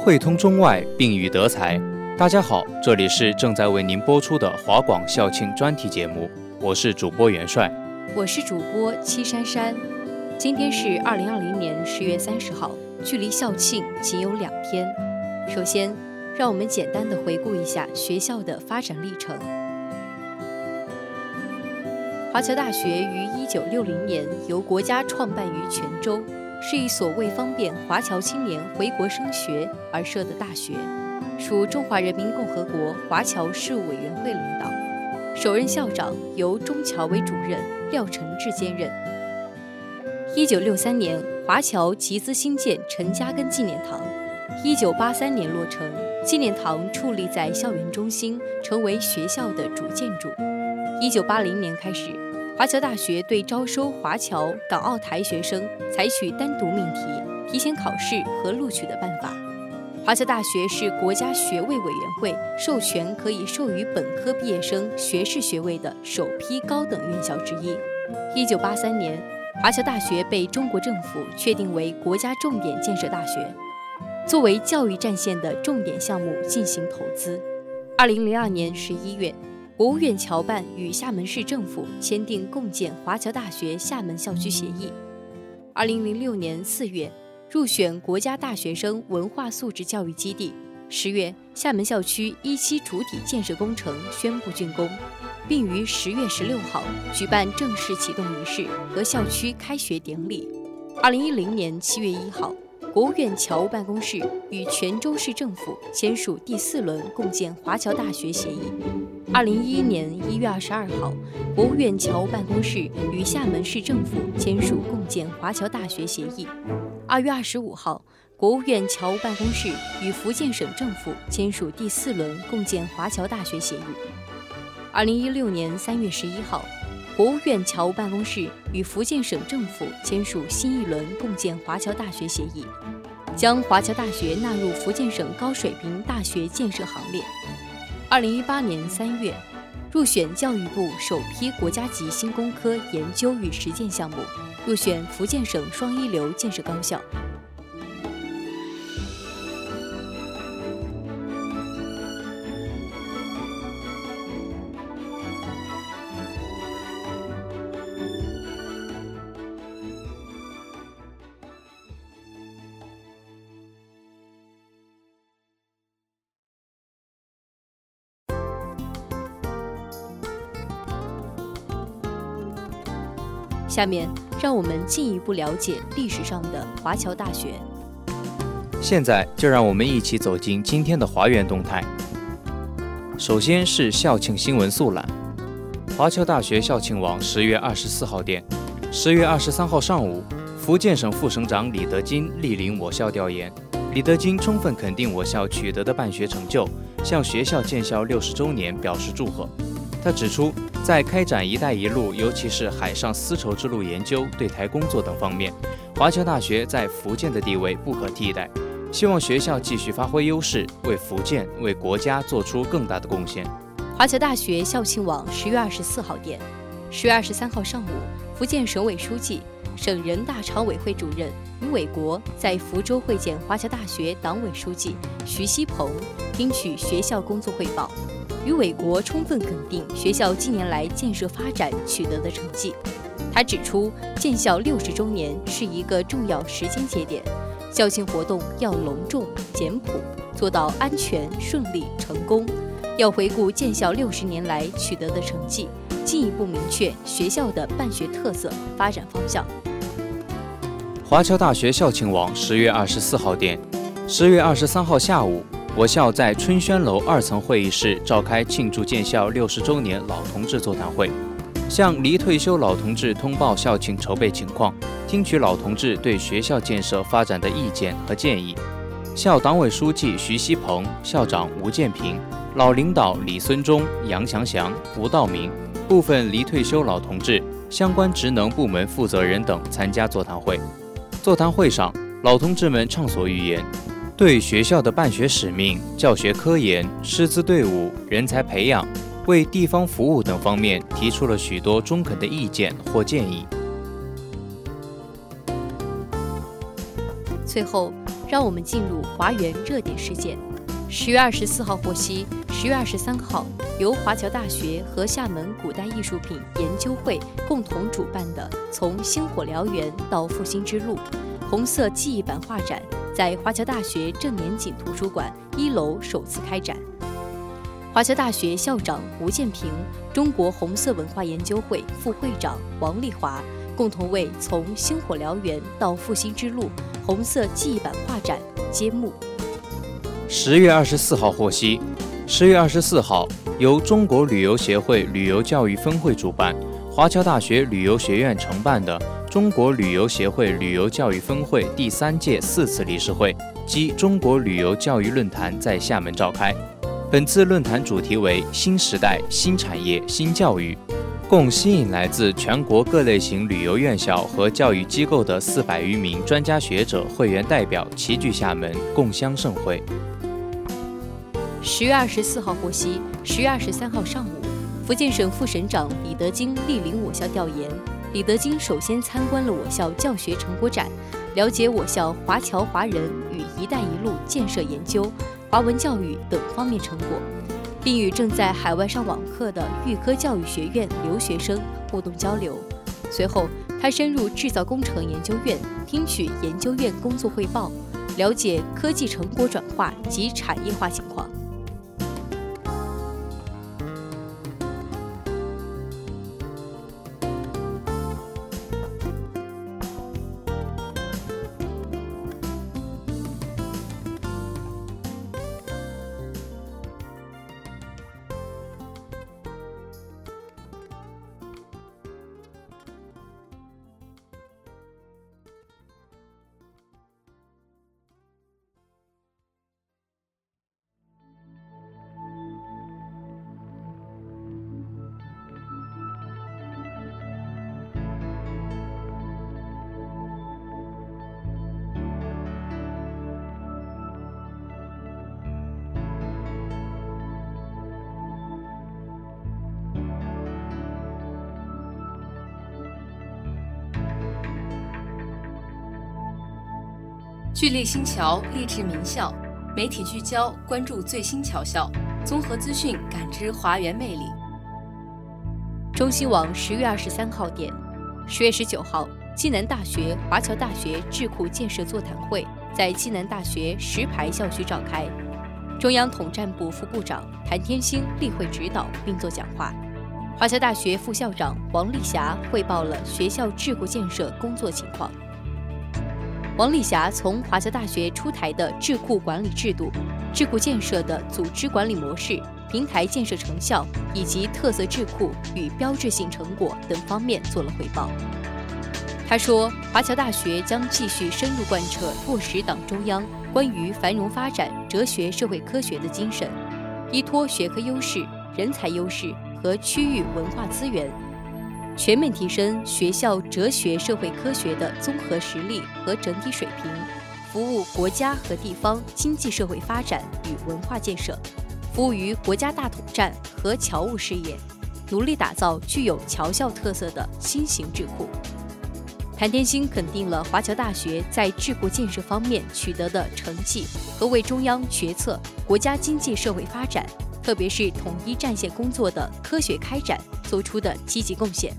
汇通中外，并育德才。大家好，这里是正在为您播出的华广校庆专题节目，我是主播元帅，我是主播七珊珊。今天是二零二零年十月三十号，距离校庆仅有两天。首先，让我们简单的回顾一下学校的发展历程。华侨大学于一九六零年由国家创办于泉州。是一所为方便华侨青年回国升学而设的大学，属中华人民共和国华侨事务委员会领导。首任校长由中侨委主任，廖承志兼任。一九六三年，华侨集资兴建陈家根纪念堂，一九八三年落成。纪念堂矗立在校园中心，成为学校的主建筑。一九八零年开始。华侨大学对招收华侨、港澳台学生采取单独命题、提前考试和录取的办法。华侨大学是国家学位委员会授权可以授予本科毕业生学士学位的首批高等院校之一。一九八三年，华侨大学被中国政府确定为国家重点建设大学，作为教育战线的重点项目进行投资。二零零二年十一月。国务院侨办与厦门市政府签订共建华侨大学厦门校区协议。二零零六年四月，入选国家大学生文化素质教育基地。十月，厦门校区一期主体建设工程宣布竣工，并于十月十六号举办正式启动仪式和校区开学典礼。二零一零年七月一号。国务院侨务办公室与泉州市政府签署第四轮共建华侨大学协议。二零一一年一月二十二号，国务院侨务办公室与厦门市政府签署共建华侨大学协议。二月二十五号，国务院侨务办公室与福建省政府签署第四轮共建华侨大学协议。二零一六年三月十一号。国务院侨务办公室与福建省政府签署新一轮共建华侨大学协议，将华侨大学纳入福建省高水平大学建设行列。二零一八年三月，入选教育部首批国家级新工科研究与实践项目，入选福建省双一流建设高校。下面让我们进一步了解历史上的华侨大学。现在就让我们一起走进今天的华园动态。首先是校庆新闻速览：华侨大学校庆网十月二十四号电，十月二十三号上午，福建省副省长李德金莅临我校调研。李德金充分肯定我校取得的办学成就，向学校建校六十周年表示祝贺。他指出。在开展“一带一路”，尤其是海上丝绸之路研究、对台工作等方面，华侨大学在福建的地位不可替代。希望学校继续发挥优势，为福建、为国家做出更大的贡献。华侨大学校庆网十月二十四号电：十月二十三号上午，福建省委书记、省人大常委会主任于伟国在福州会见华侨大学党委书记徐希鹏，听取学校工作汇报。于伟国充分肯定学校近年来建设发展取得的成绩。他指出，建校六十周年是一个重要时间节点，校庆活动要隆重简朴，做到安全、顺利、成功。要回顾建校六十年来取得的成绩，进一步明确学校的办学特色、发展方向。华侨大学校庆网十月二十四号电，十月二十三号下午。我校在春轩楼二层会议室召开庆祝建校六十周年老同志座谈会，向离退休老同志通报校庆筹备情况，听取老同志对学校建设发展的意见和建议。校党委书记徐希鹏、校长吴建平、老领导李孙忠、杨祥祥、吴道明、部分离退休老同志、相关职能部门负责人等参加座谈会。座谈会上，老同志们畅所欲言。对学校的办学使命、教学科研、师资队伍、人才培养、为地方服务等方面提出了许多中肯的意见或建议。最后，让我们进入华园热点事件。十月二十四号获悉，十月二十三号由华侨大学和厦门古代艺术品研究会共同主办的“从星火燎原到复兴之路”红色记忆版画展，在华侨大学郑年锦图书馆一楼首次开展。华侨大学校长吴建平、中国红色文化研究会副会长王丽华共同为“从星火燎原到复兴之路”红色记忆版画展揭幕。十月二十四号获悉，十月二十四号由中国旅游协会旅游教育分会主办，华侨大学旅游学院承办的中国旅游协会旅游教育分会第三届四次理事会暨中国旅游教育论坛在厦门召开。本次论坛主题为“新时代、新产业、新教育”，共吸引来自全国各类型旅游院校和教育机构的四百余名专家学者、会员代表齐聚厦门，共襄盛会。十月二十四号获悉，十月二十三号上午，福建省副省长李德金莅临我校调研。李德金首先参观了我校教学成果展，了解我校华侨华人与“一带一路”建设研究、华文教育等方面成果，并与正在海外上网课的预科教育学院留学生互动交流。随后，他深入制造工程研究院，听取研究院工作汇报，了解科技成果转化及产业化情况。聚力新桥，励志名校，媒体聚焦，关注最新桥校，综合资讯，感知华园魅力。中新网十月二十三号电，十月十九号，暨南大学华侨大学智库建设座谈会在暨南大学石牌校区召开，中央统战部副部长谭天星例会指导并作讲话，华侨大学副校长王丽霞汇报了学校智库建设工作情况。王丽霞从华侨大学出台的智库管理制度、智库建设的组织管理模式、平台建设成效以及特色智库与标志性成果等方面做了汇报。他说，华侨大学将继续深入贯彻落实党中央关于繁荣发展哲学社会科学的精神，依托学科优势、人才优势和区域文化资源。全面提升学校哲学社会科学的综合实力和整体水平，服务国家和地方经济社会发展与文化建设，服务于国家大统战和侨务事业，努力打造具有侨校特色的新型智库。谭天星肯定了华侨大学在智库建设方面取得的成绩和为中央决策、国家经济社会发展，特别是统一战线工作的科学开展做出的积极贡献。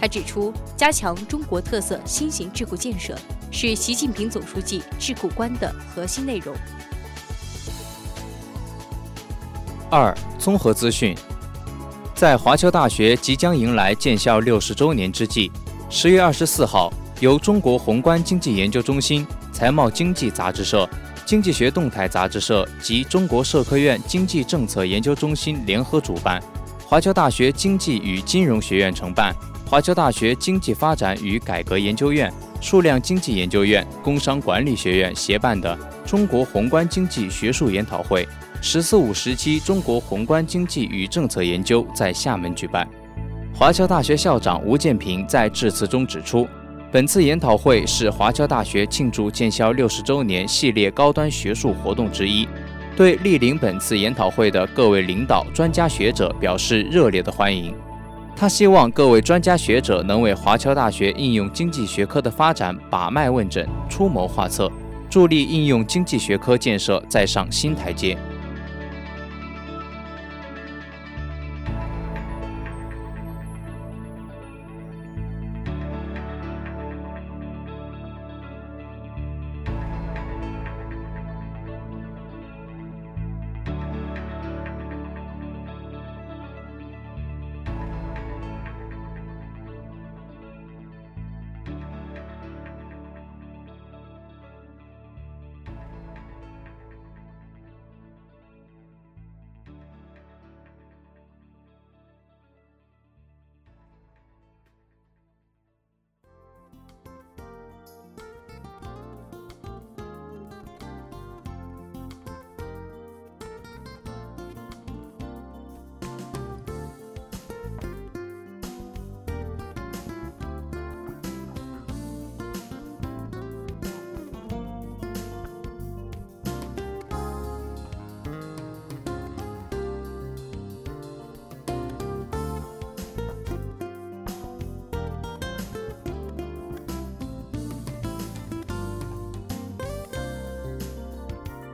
他指出，加强中国特色新型智库建设是习近平总书记智库观的核心内容。二、综合资讯，在华侨大学即将迎来建校六十周年之际，十月二十四号，由中国宏观经济研究中心、财贸经济杂志社、经济学动态杂志社及中国社科院经济政策研究中心联合主办，华侨大学经济与金融学院承办。华侨大学经济发展与改革研究院、数量经济研究院、工商管理学院协办的中国宏观经济学术研讨会“十四五”时期中国宏观经济与政策研究在厦门举办。华侨大学校长吴建平在致辞中指出，本次研讨会是华侨大学庆祝建校六十周年系列高端学术活动之一，对莅临本次研讨会的各位领导、专家学者表示热烈的欢迎。他希望各位专家学者能为华侨大学应用经济学科的发展把脉问诊、出谋划策，助力应用经济学科建设再上新台阶。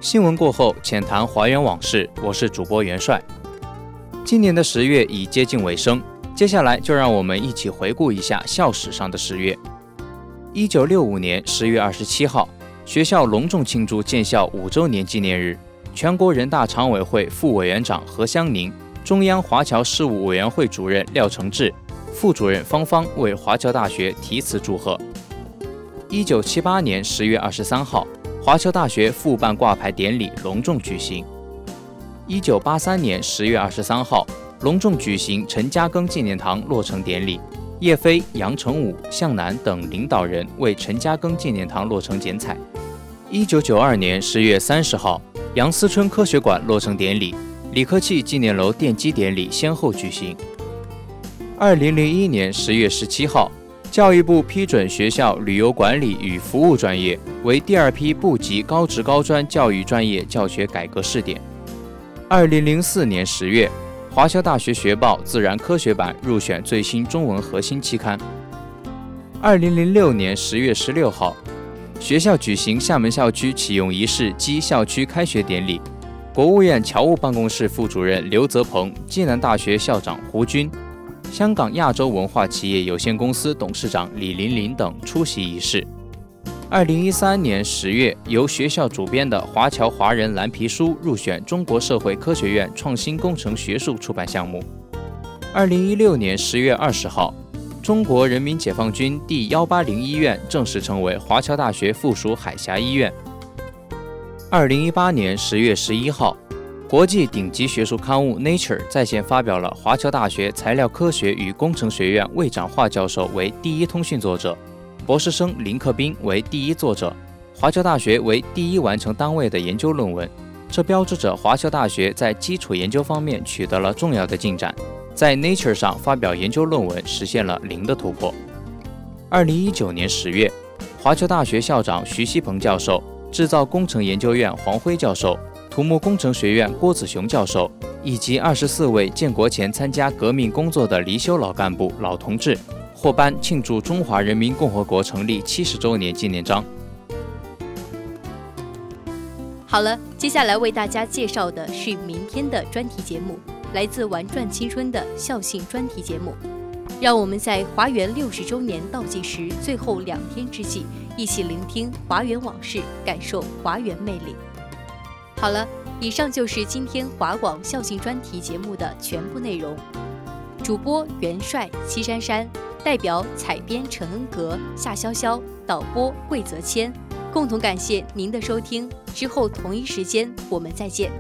新闻过后，浅谈华园往事。我是主播元帅。今年的十月已接近尾声，接下来就让我们一起回顾一下校史上的十月。一九六五年十月二十七号，学校隆重庆祝建校五周年纪念日。全国人大常委会副委员长何香凝、中央华侨事务委员会主任廖承志、副主任方方为华侨大学题词祝贺。一九七八年十月二十三号。华侨大学复办挂牌典礼隆重举行。一九八三年十月二十三号，隆重举行陈嘉庚纪念堂落成典礼，叶飞、杨成武、向南等领导人为陈嘉庚纪念堂落成剪彩。一九九二年十月三十号，杨思春科学馆落成典礼，李科器纪念楼奠基典礼先后举行。二零零一年十月十七号。教育部批准学校旅游管理与服务专业为第二批部级高职高专教育专业教学改革试点。二零零四年十月，华侨大学学报自然科学版入选最新中文核心期刊。二零零六年十月十六号，学校举行厦门校区启用仪式暨校区开学典礼，国务院侨务办公室副主任刘泽鹏、暨南大学校长胡军。香港亚洲文化企业有限公司董事长李琳琳等出席仪式。二零一三年十月，由学校主编的《华侨华人蓝皮书》入选中国社会科学院创新工程学术出版项目。二零一六年十月二十号，中国人民解放军第幺八零医院正式成为华侨大学附属海峡医院。二零一八年十月十一号。国际顶级学术刊物《Nature》在线发表了华侨大学材料科学与工程学院魏展化教授为第一通讯作者，博士生林克斌为第一作者，华侨大学为第一完成单位的研究论文。这标志着华侨大学在基础研究方面取得了重要的进展，在《Nature》上发表研究论文实现了零的突破。二零一九年十月，华侨大学校长徐锡鹏教授、制造工程研究院黄辉教授。土木工程学院郭子雄教授以及二十四位建国前参加革命工作的离休老干部、老同志获颁庆祝中华人民共和国成立七十周年纪念章。好了，接下来为大家介绍的是明天的专题节目，来自《玩转青春》的校庆专题节目。让我们在华园六十周年倒计时最后两天之际，一起聆听华园往事，感受华园魅力。好了，以上就是今天华广校庆专题节目的全部内容。主播元帅戚珊珊，代表采编陈恩格、夏潇潇，导播桂泽谦，共同感谢您的收听。之后同一时间我们再见。